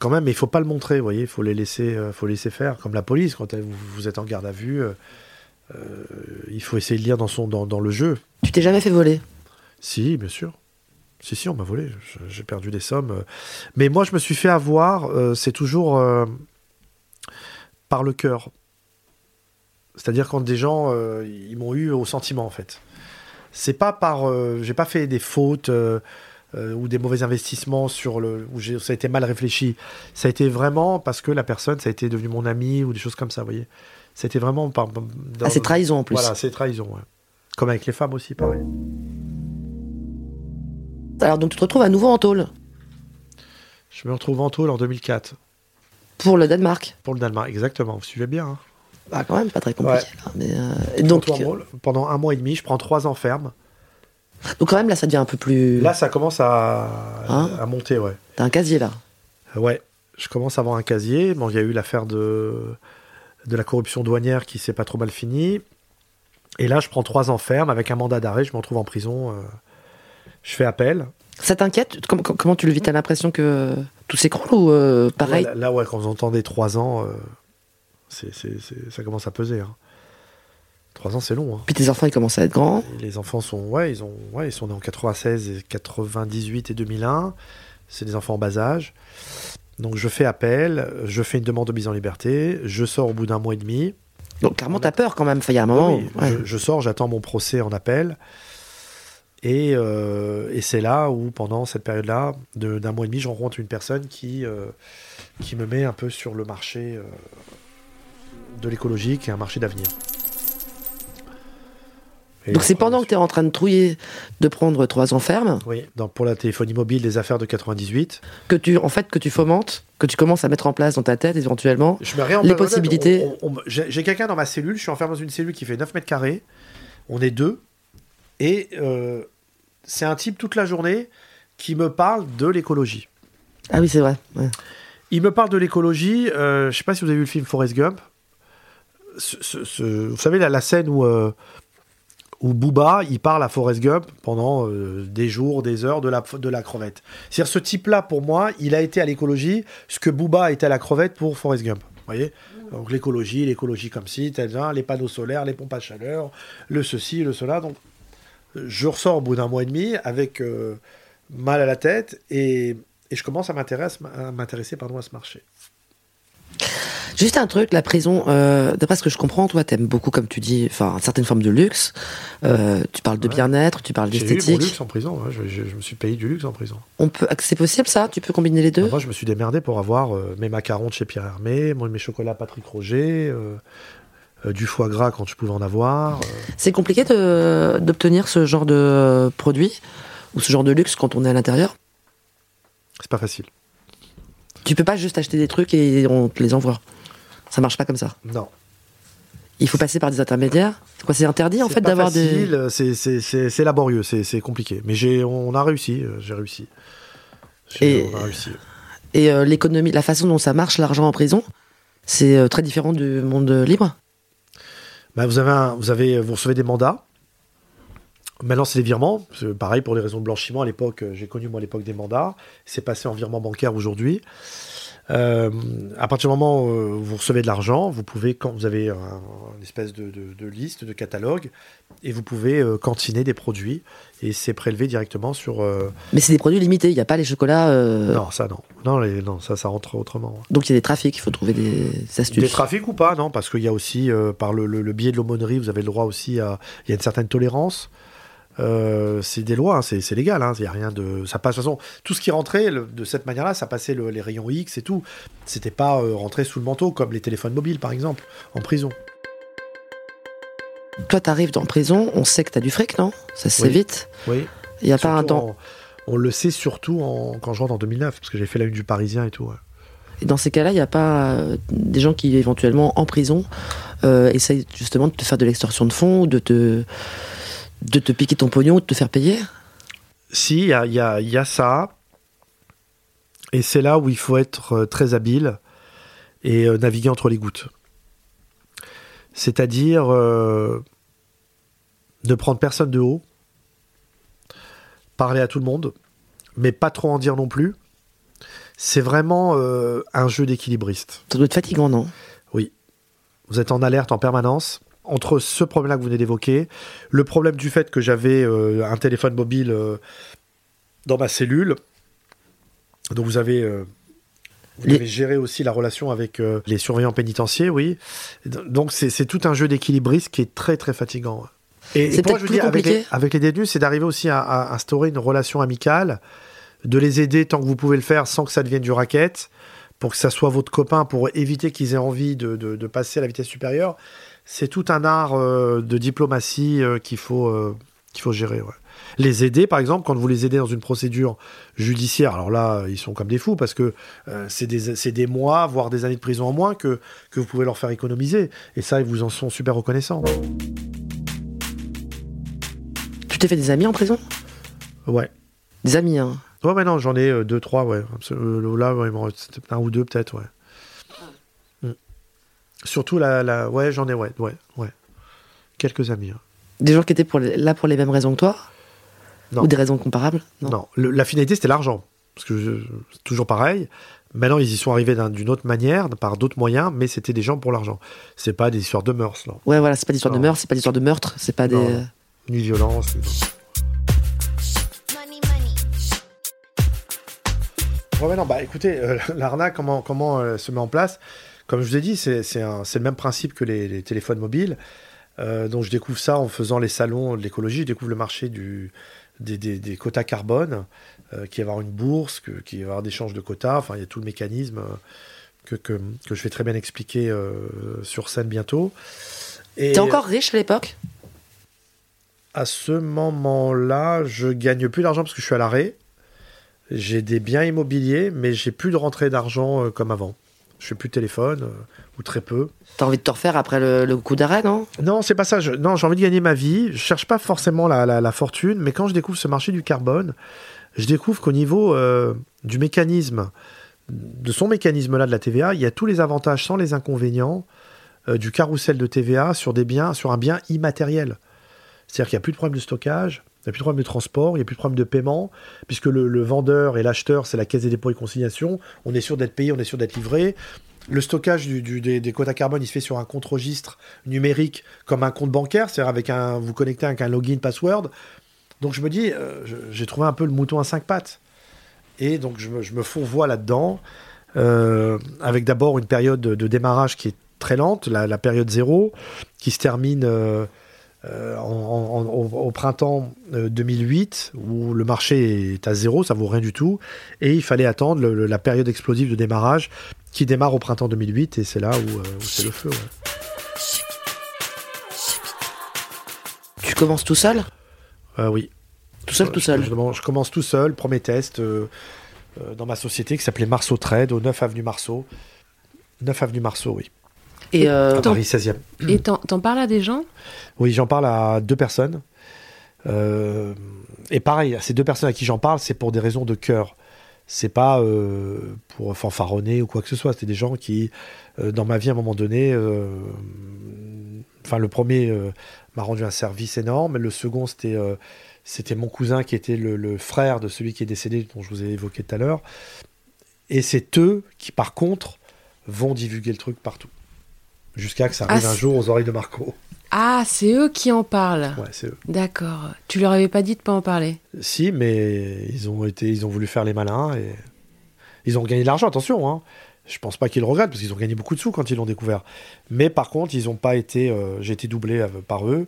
[SPEAKER 4] Quand même, mais il faut pas le montrer, vous voyez, il faut les laisser, euh, faut laisser faire, comme la police, quand elle- vous, vous êtes en garde à vue, euh, euh, il faut essayer de lire dans, son, dans, dans le jeu.
[SPEAKER 3] Tu t'es jamais fait voler?
[SPEAKER 4] Si, bien sûr. Si, si, on m'a volé, j'ai perdu des sommes. Mais moi, je me suis fait avoir, c'est toujours par le cœur. C'est-à-dire quand des gens, ils m'ont eu au sentiment, en fait. C'est pas par... j'ai pas fait des fautes... euh, ou des mauvais investissements sur le où ça a été mal réfléchi. Ça a été vraiment parce que la personne, ça a été devenu mon ami ou des choses comme ça, vous voyez. Ça a été vraiment par. dans-
[SPEAKER 3] Ah, c'est trahison en plus.
[SPEAKER 4] Voilà, c'est trahison, ouais. Comme avec les femmes aussi, pareil.
[SPEAKER 3] Alors donc tu te retrouves à nouveau en tôle
[SPEAKER 4] Je me retrouve en tôle en 2004
[SPEAKER 3] pour le Danemark.
[SPEAKER 4] pour le Danemark, exactement. Vous suivez bien. Hein.
[SPEAKER 3] Bah quand même, pas très compliqué.
[SPEAKER 4] Ouais.
[SPEAKER 3] là, mais, euh, donc,
[SPEAKER 4] pendant un mois et demi, je prends trois ans ferme.
[SPEAKER 3] Donc quand même là, ça devient un peu plus.
[SPEAKER 4] Là, ça commence à,
[SPEAKER 3] Hein
[SPEAKER 4] à monter, ouais.
[SPEAKER 3] T'as un casier là.
[SPEAKER 4] Ouais, je commence à avoir un casier. Bon, il y a eu l'affaire de, de la corruption douanière qui s'est pas trop mal finie. Et là, je prends trois ans ferme avec un mandat d'arrêt. Je me retrouve en prison. euh, je fais appel.
[SPEAKER 3] Ça t'inquiète? Comment, comment tu le vis? T'as l'impression que tout s'écroule ou euh, pareil?
[SPEAKER 4] là, là, ouais, quand vous entendez trois ans, euh, c'est, c'est- c'est- ça commence à peser. hein. Trois ans, c'est long. hein.
[SPEAKER 3] Puis tes enfants ils commencent à être grands.
[SPEAKER 4] Et les enfants sont, ouais, ils ont, ouais, ils sont nés en 96, et 98 et 2001. C'est des enfants en bas âge. Donc je fais appel, je fais une demande de mise en liberté, je sors au bout d'un mois et demi.
[SPEAKER 3] Donc clairement t'as peur quand même. Il y a un moment.
[SPEAKER 4] Oui,
[SPEAKER 3] ouais.
[SPEAKER 4] je, je sors, j'attends mon procès en appel. Et, euh, et c'est là où, pendant cette période-là, de- d'un mois et demi, je rencontre une personne qui, euh, qui me met un peu sur le marché euh, de l'écologie, qui est un marché d'avenir. Et
[SPEAKER 3] Donc c'est pendant que tu es en train de trouiller de prendre trois ans ferme
[SPEAKER 4] Oui, pour la téléphonie mobile des affaires de 98.
[SPEAKER 3] que tu en fait que tu fomentes, que tu commences à mettre en place dans ta tête éventuellement.
[SPEAKER 4] Je me
[SPEAKER 3] Les possibilités.
[SPEAKER 4] J'ai j'ai quelqu'un dans ma cellule, je suis enfermé dans une cellule qui fait 9 mètres carrés. On est deux. Et euh, c'est un type toute la journée qui me parle de l'écologie.
[SPEAKER 3] Ah oui, c'est vrai. ouais.
[SPEAKER 4] Il me parle de l'écologie. euh, je sais pas si vous avez vu le film Forrest Gump. Ce- ce- ce- vous savez la, la scène où, euh, où Booba il parle à Forrest Gump pendant euh, des jours, des heures de la, de la crevette. C'est-à-dire ce type-là, pour moi, il a été à l'écologie ce que Booba été à la crevette pour Forrest Gump. Vous voyez? Donc l'écologie, l'écologie comme ci, tel, hein, les panneaux solaires, les pompes à chaleur, le ceci, le cela. Donc je ressors au bout d'un mois et demi avec euh, mal à la tête et, et je commence à m'intéresser, à à ce marché.
[SPEAKER 3] Juste un truc, la prison, euh, d'après ce que je comprends, toi, t'aimes beaucoup, comme tu dis, enfin, certaines formes de luxe. Euh, tu parles de
[SPEAKER 4] Ouais.
[SPEAKER 3] bien-être, tu parles
[SPEAKER 4] J'ai eu mon
[SPEAKER 3] d'esthétique.
[SPEAKER 4] luxe en prison. ouais, je, je- je me suis payé du luxe en prison.
[SPEAKER 3] On peut, c'est possible ça? Tu peux combiner les deux?
[SPEAKER 4] Moi, je me suis démerdé pour avoir euh, mes macarons de chez Pierre Hermé, mes chocolats Patrick Roger, du foie gras quand je pouvais en avoir.
[SPEAKER 3] C'est compliqué d'obtenir ce genre de produit ou ce genre de luxe quand on est à l'intérieur?
[SPEAKER 4] c'est pas facile.
[SPEAKER 3] Tu peux pas juste acheter des trucs et on te les envoie. Ça marche pas comme ça.
[SPEAKER 4] Non.
[SPEAKER 3] Il faut passer par des intermédiaires. C'est quoi C'est interdit en fait d'avoir des.
[SPEAKER 4] c'est- laborieux, c'est compliqué. Mais j'ai, on a réussi, euh, j'ai réussi.
[SPEAKER 3] Et-
[SPEAKER 4] On a réussi.
[SPEAKER 3] Et euh, l'économie, la façon dont ça marche, l'argent en prison, c'est euh, très différent du monde libre.
[SPEAKER 4] Bah, vous, avez un- vous, avez, vous recevez des mandats. Maintenant, c'est des virements. Pareil pour des raisons de blanchiment. À l'époque, euh, j'ai connu moi l'époque des mandats. C'est passé en virement bancaire aujourd'hui. Euh, à partir du moment où euh, vous recevez de l'argent, vous pouvez, quand vous avez un- une espèce de, de- de liste, de catalogue, et vous pouvez euh, cantiner des produits, et c'est prélevé directement sur... euh,
[SPEAKER 3] Mais c'est des produits limités, il n'y a pas les chocolats. euh,
[SPEAKER 4] Non, ça non. Non, les- non, ça, ça rentre autrement.
[SPEAKER 3] Donc il y a des trafics, il faut trouver des astuces.
[SPEAKER 4] Des trafics ou pas, non, parce qu'il y a aussi, euh, par le, le- le biais de l'aumônerie, vous avez le droit aussi à. Il y a une certaine tolérance. Euh, c'est des lois, hein, c'est légal, hein, il y a rien de. Ça passe, de toute façon, tout ce qui rentrait le- de cette manière-là, ça passait le- les rayons X et tout. C'était pas euh, rentré sous le manteau, comme les téléphones mobiles, par exemple, en prison.
[SPEAKER 3] Toi, t'arrives en prison, on sait que t'as du fric, non? Ça se sait
[SPEAKER 4] Oui.
[SPEAKER 3] vite.
[SPEAKER 4] Oui.
[SPEAKER 3] Il n'y a pas un temps.
[SPEAKER 4] en- on le sait surtout en- quand je rentre en 2009, parce que j'ai fait la une du Parisien et tout. ouais.
[SPEAKER 3] Et dans ces cas-là, il n'y a pas euh, des gens qui, éventuellement, en prison, essayent justement de te faire de l'extorsion de fonds, de te, de te piquer ton pognon, de te faire payer
[SPEAKER 4] Si, il y a, il y a- il y a ça. Et c'est là où il faut être euh, très habile et euh, naviguer entre les gouttes. C'est-à-dire euh, ne prendre personne de haut, parler à tout le monde, mais pas trop en dire non plus. C'est vraiment euh, un jeu d'équilibriste.
[SPEAKER 3] Ça doit être fatigant, non?
[SPEAKER 4] Vous êtes en alerte en permanence. Entre ce problème-là que vous venez d'évoquer, le problème du fait que j'avais euh, un téléphone mobile euh, dans ma cellule, donc vous avez, euh, vous
[SPEAKER 3] Les-
[SPEAKER 4] avez géré aussi la relation avec les surveillants pénitentiaires, oui. Donc c'est tout un jeu d'équilibriste qui est très très fatigant. Et, pour moi, je vous
[SPEAKER 3] plus
[SPEAKER 4] dis, avec les, avec les détenus, c'est d'arriver aussi à, à instaurer une relation amicale, de les aider tant que vous pouvez le faire sans que ça devienne du racket, pour que ça soit votre copain, pour éviter qu'ils aient envie de, de- de passer à la vitesse supérieure. C'est tout un art euh, de diplomatie euh, qu'il faut, euh, qu'il faut gérer. ouais. Les aider, par exemple, quand vous les aidez dans une procédure judiciaire, alors là, ils sont comme des fous parce que c'est des, des mois, voire des années de prison en moins que, que vous pouvez leur faire économiser. Et ça, ils vous en sont super reconnaissants.
[SPEAKER 3] Tu t'es fait des amis en prison?
[SPEAKER 4] Ouais.
[SPEAKER 3] Des amis, hein?
[SPEAKER 4] Ouais, ouais, non, j'en ai deux, trois, ouais. Là, ouais, il m'en reste un ou deux, peut-être, ouais. Surtout, la, la... ouais, j'en ai, ouais, ouais, ouais. Quelques amis. hein.
[SPEAKER 3] Des gens qui étaient pour les- là pour les mêmes raisons que toi?
[SPEAKER 4] Non.
[SPEAKER 3] Ou des raisons comparables?
[SPEAKER 4] Non, Le- la finalité, c'était l'argent. Parce que je- c'est toujours pareil. Maintenant, ils y sont arrivés d'un- d'une autre manière, par d'autres moyens, mais c'était des gens pour l'argent. C'est pas des histoires de mœurs, non.
[SPEAKER 3] Ouais, voilà, c'est pas d'histoire de
[SPEAKER 4] Non.
[SPEAKER 3] meurtre, c'est pas d'histoire de meurtre, c'est pas des.
[SPEAKER 4] Non. Ni violence. ni-
[SPEAKER 6] Money, money.
[SPEAKER 4] Ouais, ouais, non, bah écoutez, euh, *laughs* l'arnaque, comment, comment euh, se met en place? Comme je vous ai dit, c'est le même principe que les, les téléphones mobiles. Euh, donc je découvre ça en faisant les salons de l'écologie, je découvre le marché du, des, des- des quotas carbone, euh, qui va y avoir une bourse, que, qui va avoir d'échange de quotas, enfin il y a tout le mécanisme euh, que, que, que je vais très bien expliquer euh, sur scène bientôt.
[SPEAKER 3] T'es encore riche à l'époque?
[SPEAKER 4] À ce moment-là, je gagne plus d'argent parce que je suis à l'arrêt. J'ai des biens immobiliers, mais j'ai plus de rentrée d'argent comme avant. Je fais plus de téléphone, euh, ou très peu.
[SPEAKER 3] T'as envie de te refaire après le, le coup d'arrêt, non?
[SPEAKER 4] Non, c'est pas ça. Je- non, j'ai envie de gagner ma vie. Je cherche pas forcément la, la- la fortune, mais quand je découvre ce marché du carbone, je découvre qu'au niveau euh, du mécanisme, de son mécanisme-là de la TVA, il y a tous les avantages sans les inconvénients euh, du carrousel de TVA sur des biens, sur un bien immatériel. C'est-à-dire qu'il n'y a plus de problème de stockage, il n'y a plus de problème de transport, il n'y a plus de problème de paiement, puisque le, vendeur et l'acheteur, c'est la caisse des dépôts et consignations. On est sûr d'être payé, on est sûr d'être livré. Le stockage des, quotas carbone, il se fait sur un compte registre numérique comme un compte bancaire, c'est-à-dire avec un, vous connectez avec un login password. Donc je me dis, euh, j'ai trouvé un peu le mouton à cinq pattes. Et donc je me, fourvoie là-dedans, euh, avec d'abord une période de, démarrage qui est très lente, la, la période zéro, qui se termine euh, euh, en- en- en- au, printemps euh, 2008, où le marché est à zéro, ça vaut rien du tout, et il fallait attendre le- le- la période explosive de démarrage qui démarre au printemps 2008, et c'est là où, euh, où c'est le feu. ouais.
[SPEAKER 3] Tu commences tout seul?
[SPEAKER 4] Euh, oui.
[SPEAKER 3] Tout seul, tout seul.
[SPEAKER 4] Je, je- je commence tout seul, premier test euh, euh, dans ma société qui s'appelait Marceau Trade, au 9 avenue Marceau. 9 avenue Marceau, oui.
[SPEAKER 3] Et euh,
[SPEAKER 4] À Paris 16e.
[SPEAKER 5] Et t'en parles à des gens?
[SPEAKER 4] Oui, j'en parle à deux personnes. Euh, et pareil, ces deux personnes à qui j'en parle, c'est pour des raisons de cœur. C'est pas euh, pour fanfaronner ou quoi que ce soit. C'est des gens qui, euh, dans ma vie, à un moment donné, enfin, le premier m'a rendu un service énorme. Le second, c'était c'était mon cousin qui était le, le frère de celui qui est décédé, dont je vous ai évoqué tout à l'heure. Et c'est eux qui, par contre, vont divulguer le truc partout. Jusqu'à que ça arrive
[SPEAKER 5] Ah,
[SPEAKER 4] un
[SPEAKER 5] c'est-
[SPEAKER 4] jour aux oreilles de Marco.
[SPEAKER 5] Ah, c'est eux qui en parlent.
[SPEAKER 4] Ouais, c'est eux.
[SPEAKER 5] D'accord. Tu leur avais pas dit de pas en parler
[SPEAKER 4] Si, mais ils ont été, ils ont voulu faire les malins et ils ont gagné de l'argent. Attention, hein. Je pense pas qu'ils le regrettent parce qu'ils ont gagné beaucoup de sous quand ils l'ont découvert. Mais par contre, ils ont pas été. euh, J'ai été doublé euh, par eux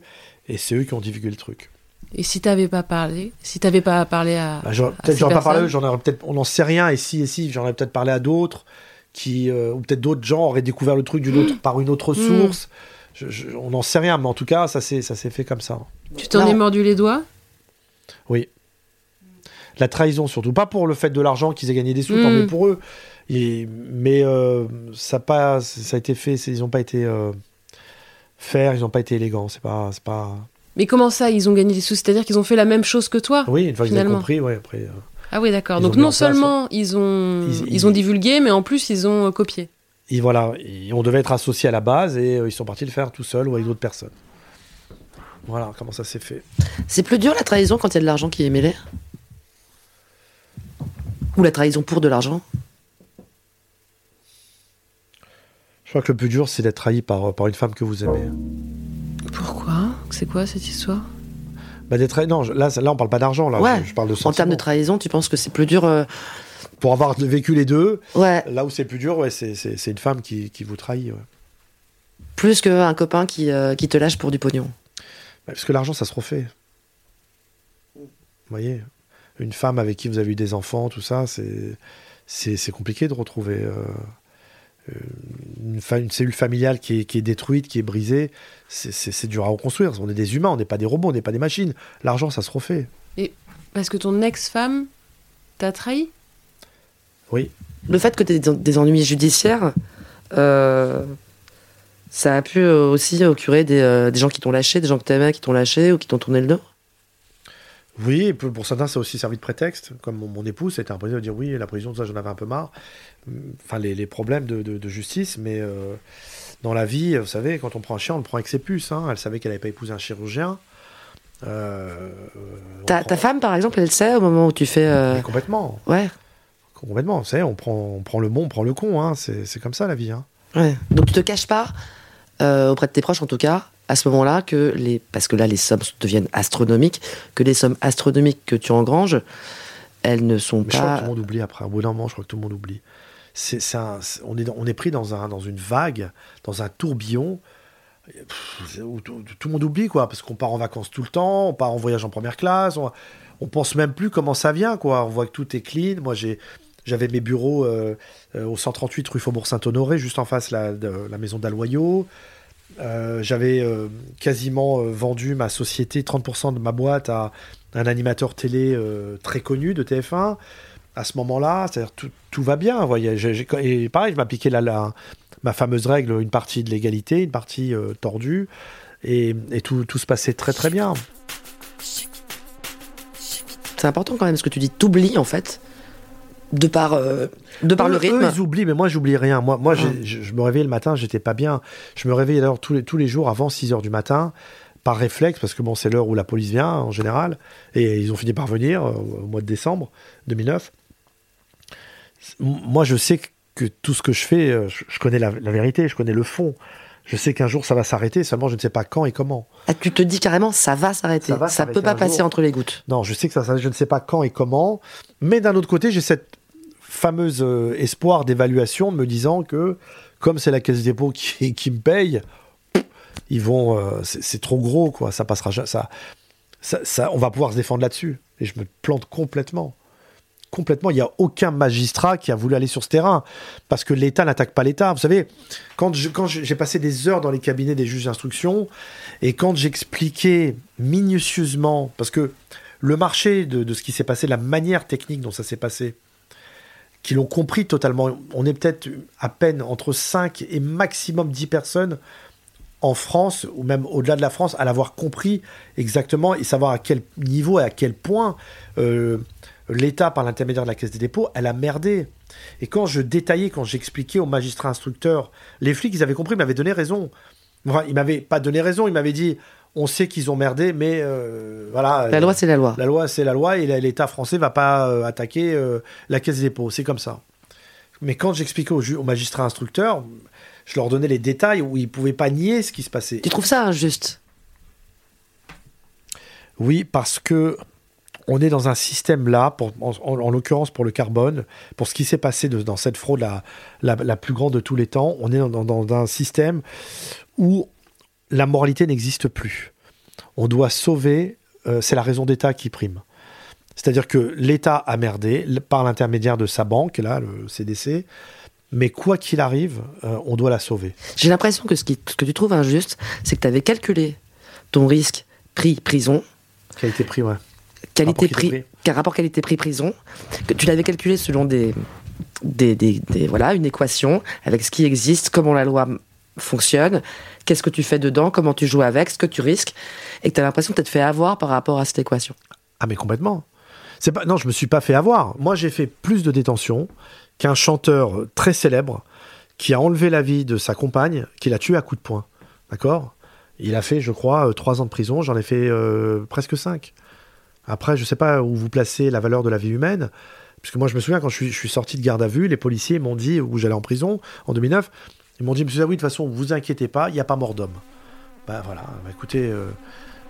[SPEAKER 4] et c'est eux qui ont divulgué le truc.
[SPEAKER 5] Et si t'avais pas parlé Si t'avais pas parlé à.
[SPEAKER 4] Bah, peut-être j'aurais pas parlé, à eux,
[SPEAKER 5] personnes
[SPEAKER 4] j'en aurais peut-être, on n'en sait rien. Et si, et si, j'en aurais peut-être parlé à d'autres qui, euh, ou peut-être d'autres gens auraient découvert le truc d'une autre, par une autre
[SPEAKER 5] Mm.
[SPEAKER 4] source. Je- je- on n'en sait rien, mais en tout cas, ça s'est, fait comme ça.
[SPEAKER 5] Tu t'en es mordu les doigts?
[SPEAKER 4] Oui. La trahison, surtout. Pas pour le fait de l'argent qu'ils aient gagné des sous, tant
[SPEAKER 5] Mm.
[SPEAKER 4] mieux pour eux. Et- mais euh, ça, a pas, ça a été fait, ils n'ont pas été euh, faire, ils n'ont pas été élégants. C'est pas, c'est pas.
[SPEAKER 5] Mais comment ça, ils ont gagné des sous? C'est-à-dire qu'ils ont fait la même chose que toi
[SPEAKER 4] Oui, une fois qu'ils ont compris, ouais, après. euh,
[SPEAKER 5] Ah oui, d'accord.
[SPEAKER 4] Ils
[SPEAKER 5] Donc non
[SPEAKER 4] place,
[SPEAKER 5] seulement ils ont
[SPEAKER 4] Ils-
[SPEAKER 5] ils,
[SPEAKER 4] ils-
[SPEAKER 5] ont divulgué, mais en plus ils ont euh, copié.
[SPEAKER 4] et voilà, et on devait être associés à la base et euh, ils sont partis le faire tout seuls ou avec d'autres personnes. Voilà comment ça s'est fait.
[SPEAKER 3] C'est plus dur la trahison quand il y a de l'argent qui est mêlé? Ou la trahison pour de l'argent?
[SPEAKER 4] Je crois que le plus dur, c'est d'être trahi par, par une femme que vous aimez.
[SPEAKER 5] Pourquoi? C'est quoi cette histoire?
[SPEAKER 4] Bah, non, là, là, on parle pas d'argent, là.
[SPEAKER 3] Ouais.
[SPEAKER 4] Je, je parle de
[SPEAKER 3] En termes de trahison, tu penses que c'est plus dur euh,
[SPEAKER 4] Pour avoir vécu les deux,
[SPEAKER 3] Ouais,
[SPEAKER 4] là où c'est plus dur, ouais, c'est, une femme qui, qui vous trahit. ouais.
[SPEAKER 3] plus qu'un copain qui, euh, qui te lâche pour du pognon.
[SPEAKER 4] Bah, Parce que l'argent, ça se refait. Vous voyez Une femme avec qui vous avez eu des enfants, tout ça, c'est, c'est, c'est compliqué de retrouver euh, une, fa- une cellule familiale qui est, qui est détruite, qui est brisée. C'est, dur à reconstruire. On est des humains, on n'est pas des robots, on n'est pas des machines. L'argent, ça se refait.
[SPEAKER 5] Parce que ton ex-femme t'a trahi?
[SPEAKER 4] Oui.
[SPEAKER 3] Le fait que tu aies des, ennuis judiciaires, euh, ça a pu euh, aussi occurer des, euh, des gens qui t'ont lâché, des gens que t'aimais qui t'ont lâché ou qui t'ont tourné le dos?
[SPEAKER 4] Oui, et pour certains, ça a aussi servi de prétexte. Comme mon, mon épouse, c'était un président de dire oui, la prison, ça, j'en avais un peu marre. Enfin, les, les problèmes de, de- de justice, mais euh, dans la vie, vous savez, quand on prend un chien, on le prend avec ses puces. hein. Elle savait qu'elle n'avait pas épousé un chirurgien. Euh,
[SPEAKER 3] Ta,
[SPEAKER 4] prend-
[SPEAKER 3] ta femme, par exemple, elle sait au moment où tu fais. euh,
[SPEAKER 4] complètement.
[SPEAKER 3] Ouais,
[SPEAKER 4] Complètement. Vous savez, on prend, on prend le bon, on prend le con. Hein. C'est comme ça, la vie. Hein.
[SPEAKER 3] ouais. Donc tu te caches pas, auprès de tes proches en tout cas, à ce moment-là, que les. Parce que là, les sommes deviennent astronomiques, que les sommes astronomiques que tu engranges, elles ne sont
[SPEAKER 4] Mais je crois que
[SPEAKER 3] pas.
[SPEAKER 4] tout le monde oublie après. Au bout d'un moment, je crois que tout le monde oublie. C'est, c'est un- c'est- on, est on est pris dans, un, dans une vague, dans un tourbillon, pff, où tout, tout le monde oublie, quoi. Parce qu'on part en vacances tout le temps, on part en voyage en première classe, on, on pense même plus comment ça vient, quoi. On voit que tout est clean. Moi, j'ai, j'avais mes bureaux euh, euh, au 138 rue Faubourg-Saint-Honoré, juste en face la, de la maison d'Aloyau. Euh, j'avais euh, quasiment euh, vendu ma société, 30% de ma boîte à un animateur télé très connu de TF1. À ce moment-là, c'est-à-dire tout, va bien. voyez. Et pareil, je m'appliquais la, ma fameuse règle, une partie de l'égalité, une partie tordue, et, et tout, tout se passait très très bien.
[SPEAKER 3] C'est important quand même ce que tu dis. T'oublies en fait, de par, euh, de par
[SPEAKER 4] Eux-
[SPEAKER 3] le rythme.
[SPEAKER 4] Eux, ils oublient, mais moi, j'oublie rien. Moi, moi j'ai- je, je me réveillais le matin, j'étais pas bien. Je me réveillais d'ailleurs tous les, tous les jours avant 6 heures du matin, par réflexe, parce que bon, c'est l'heure où la police vient en général. Et ils ont fini par venir euh, au mois de décembre 2009. M- Moi, je sais que tout ce que je fais, euh, je, je connais la, la vérité, je connais le fond. Je sais qu'un jour ça va s'arrêter, seulement je ne sais pas quand et comment.
[SPEAKER 3] Ah, tu te dis carrément, ça va s'arrêter.
[SPEAKER 4] Ça s'arrêter
[SPEAKER 3] peut pas passer
[SPEAKER 4] jour.
[SPEAKER 3] entre les gouttes.
[SPEAKER 4] Non, je sais que ça, ça- je ne sais pas quand et comment, mais d'un autre côté, j'ai cette fameuse euh, espoir d'évaluation me disant que comme c'est la caisse des dépôts qui, *laughs* qui me paye, ils vont, euh, c'est trop gros quoi, ça passera, ça, ça, on va pouvoir se défendre là-dessus. Et je me plante complètement. Complètement, il n'y a aucun magistrat qui a voulu aller sur ce terrain parce que l'État n'attaque pas l'État. Vous savez, quand je- quand j'ai passé des heures dans les cabinets des juges d'instruction et quand j'expliquais minutieusement, parce que le marché de ce qui s'est passé, la manière technique dont ça s'est passé, qui l'ont compris totalement, on est peut-être à peine entre 5 et maximum 10 personnes en France, ou même au-delà de la France, à l'avoir compris exactement et savoir à quel niveau et à quel point euh, l'État, par l'intermédiaire de la Caisse des dépôts, elle a merdé. Et quand je détaillais, quand j'expliquais aux magistrats instructeurs, les flics, ils avaient compris, ils m'avaient donné raison. Enfin, il m'avait pas donné raison, il m'avait dit on sait qu'ils ont merdé, mais euh, voilà.
[SPEAKER 3] La loi, c'est la loi.
[SPEAKER 4] La loi, c'est la loi, et l'État français va pas euh, attaquer euh, la caisse des dépôts. C'est comme ça. Mais quand j'expliquais aux, aux magistrats instructeurs, je leur donnais les détails où ils pouvaient pas nier ce qui se passait.
[SPEAKER 3] Tu trouves ça injuste?
[SPEAKER 4] Oui, parce que on est dans un système là, pour- en, en- en l'occurrence pour le carbone, pour ce qui s'est passé de- dans cette fraude la, la, la plus grande de tous les temps, on est dans, dans- dans un système où la moralité n'existe plus. On doit sauver, euh, c'est la raison d'État qui prime. C'est-à-dire que l'État a merdé par l'intermédiaire de sa banque, là, le CDC, mais quoi qu'il arrive, euh, on doit la sauver.
[SPEAKER 3] J'ai l'impression que ce, qui- ce que tu trouves injuste, c'est que tu avais calculé ton risque prix prison,
[SPEAKER 4] Qui a été pris, ouais. Rapport qualité-prix.
[SPEAKER 3] rapport qualité prix prison, que tu l'avais calculé selon des, des, des- des- voilà une équation avec ce qui existe, comment la loi fonctionne, qu'est-ce que tu fais dedans, comment tu joues avec, ce que tu risques, et que tu as l'impression de fait avoir par rapport à cette équation.
[SPEAKER 4] Ah mais complètement. C'est pas non, je me suis pas fait avoir. Moi, j'ai fait plus de détention qu'un chanteur très célèbre qui a enlevé la vie de sa compagne, qui l'a tué à coups de poing. D'accord? Il a fait, je crois, euh, trois ans de prison. J'en ai fait euh, presque cinq. Après, je sais pas où vous placez la valeur de la vie humaine. Puisque moi, je me souviens, quand je suis, je suis sorti de garde à vue, les policiers m'ont dit, où j'allais en prison, en 2009, ils m'ont dit, monsieur Zawi, de toute façon, vous inquiétez pas, il n'y a pas mort d'homme. Bah voilà, bah, écoutez, euh,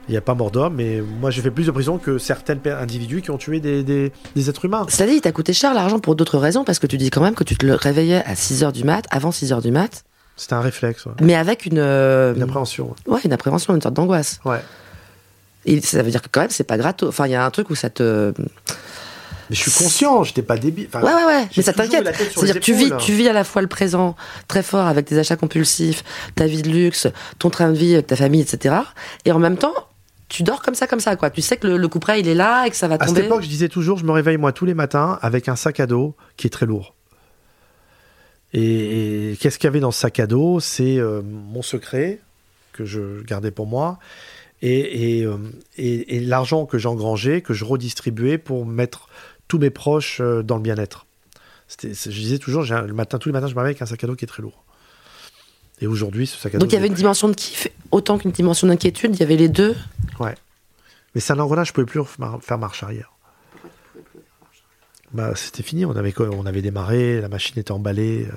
[SPEAKER 4] il n'y a pas mort d'homme, mais moi j'ai fait plus de prison que certains individus qui ont tué des, des- des êtres humains.
[SPEAKER 3] Cela dit, il t'a coûté cher l'argent pour d'autres raisons, parce que tu dis quand même que tu te le réveillais à 6h du mat, avant 6h du mat,
[SPEAKER 4] C'était un réflexe, ouais.
[SPEAKER 3] mais avec une, euh,
[SPEAKER 4] une appréhension.
[SPEAKER 3] ouais, une appréhension, une sorte d'angoisse.
[SPEAKER 4] Ouais.
[SPEAKER 3] Et ça veut dire que quand même, c'est pas gratos. Enfin, il y a un truc où ça te.
[SPEAKER 4] Mais je suis conscient, j'étais pas débile. Enfin,
[SPEAKER 3] Ouais, ouais, ouais. Mais ça t'inquiète. C'est-à-dire tu vis, tu vis à la fois le présent très fort avec tes achats compulsifs, ta vie de luxe, ton train de vie ta famille, etc. Et en même temps, tu dors comme ça, comme ça, quoi. Tu sais que le, le coup près, il est là et que ça va
[SPEAKER 4] À cette
[SPEAKER 3] tomber.
[SPEAKER 4] époque, je disais toujours, je me réveille moi tous les matins avec un sac à dos qui est très lourd. Et, et qu'est-ce qu'il y avait dans ce sac à dos? C'est euh, mon secret que je gardais pour moi et, euh, et- et l'argent que j'engrangeais, que je redistribuais pour mettre tous mes proches euh, dans le bien-être. Je disais toujours, un- le matin, tous les matins, je me réveille avec un sac à dos qui est très lourd. Et aujourd'hui, ce sac à dos.
[SPEAKER 3] Donc il y avait une dimension de kiff autant qu'une dimension d'inquiétude. Il y avait les deux?
[SPEAKER 4] Ouais. Mais c'est un engrenage, je pouvais plus faire marche arrière. Bah, c'était fini. On avait, on avait démarré, la machine était emballée. euh,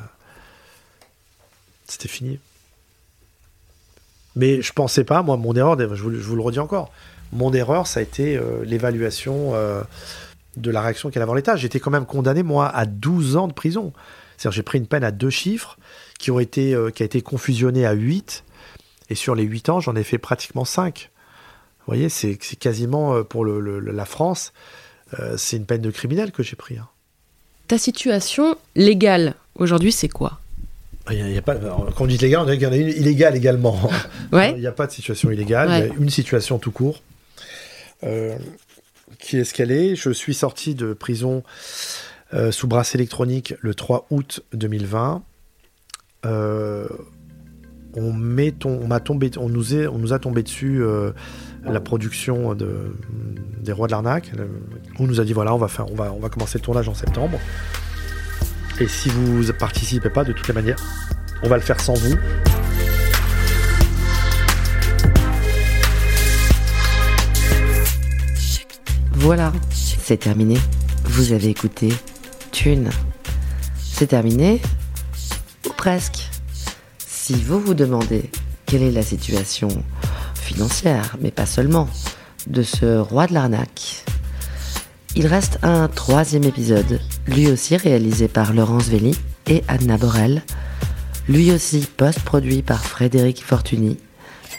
[SPEAKER 4] C'était fini. Mais je pensais pas, moi, mon erreur, je vous, le- je vous le redis encore, mon erreur, ça a été euh, l'évaluation euh, de la réaction qu'allait avoir l'État. J'étais quand même condamné, moi, à 12 ans de prison. C'est-à-dire, j'ai pris une peine à deux chiffres qui, ont été, euh, qui a été confusionnée à 8. Et sur les 8 ans, j'en ai fait pratiquement 5. Vous voyez, c'est quasiment euh, pour le- le- la France, euh, c'est une peine de criminel que j'ai pris. hein.
[SPEAKER 5] Ta situation légale aujourd'hui, c'est quoi?
[SPEAKER 4] Il y a, il y a pas, quand on dit légal, on dirait qu'il y en a une illégale également.
[SPEAKER 5] Ouais. *laughs*
[SPEAKER 4] Il n'y a pas de situation illégale,
[SPEAKER 5] Ouais.
[SPEAKER 4] il y a une situation tout court. Euh, qui est ce qu'elle est. Je suis sorti de prison euh, sous brasse électronique le 3 août 2020. Euh, on, met on, tombé, on, nous a tombé dessus euh, la production de, des Rois de l'arnaque. On nous a dit voilà, on va, faire, on, va, on va commencer le tournage en septembre. Et si vous participez pas, de toutes les manières, on va le faire sans vous.
[SPEAKER 3] Voilà, c'est terminé. Vous avez écouté Thune. C'est terminé Ou presque. Si vous vous demandez quelle est la situation financière, mais pas seulement, de ce roi de l'arnaque, il reste un troisième épisode, lui aussi réalisé par Laurence Velli et Anna Borel, lui aussi post-produit par Frédéric Fortuny,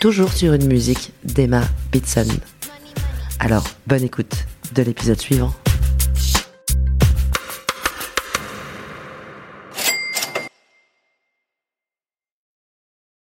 [SPEAKER 3] toujours sur une musique d'Emma Bitson. Alors, bonne écoute de l'épisode suivant.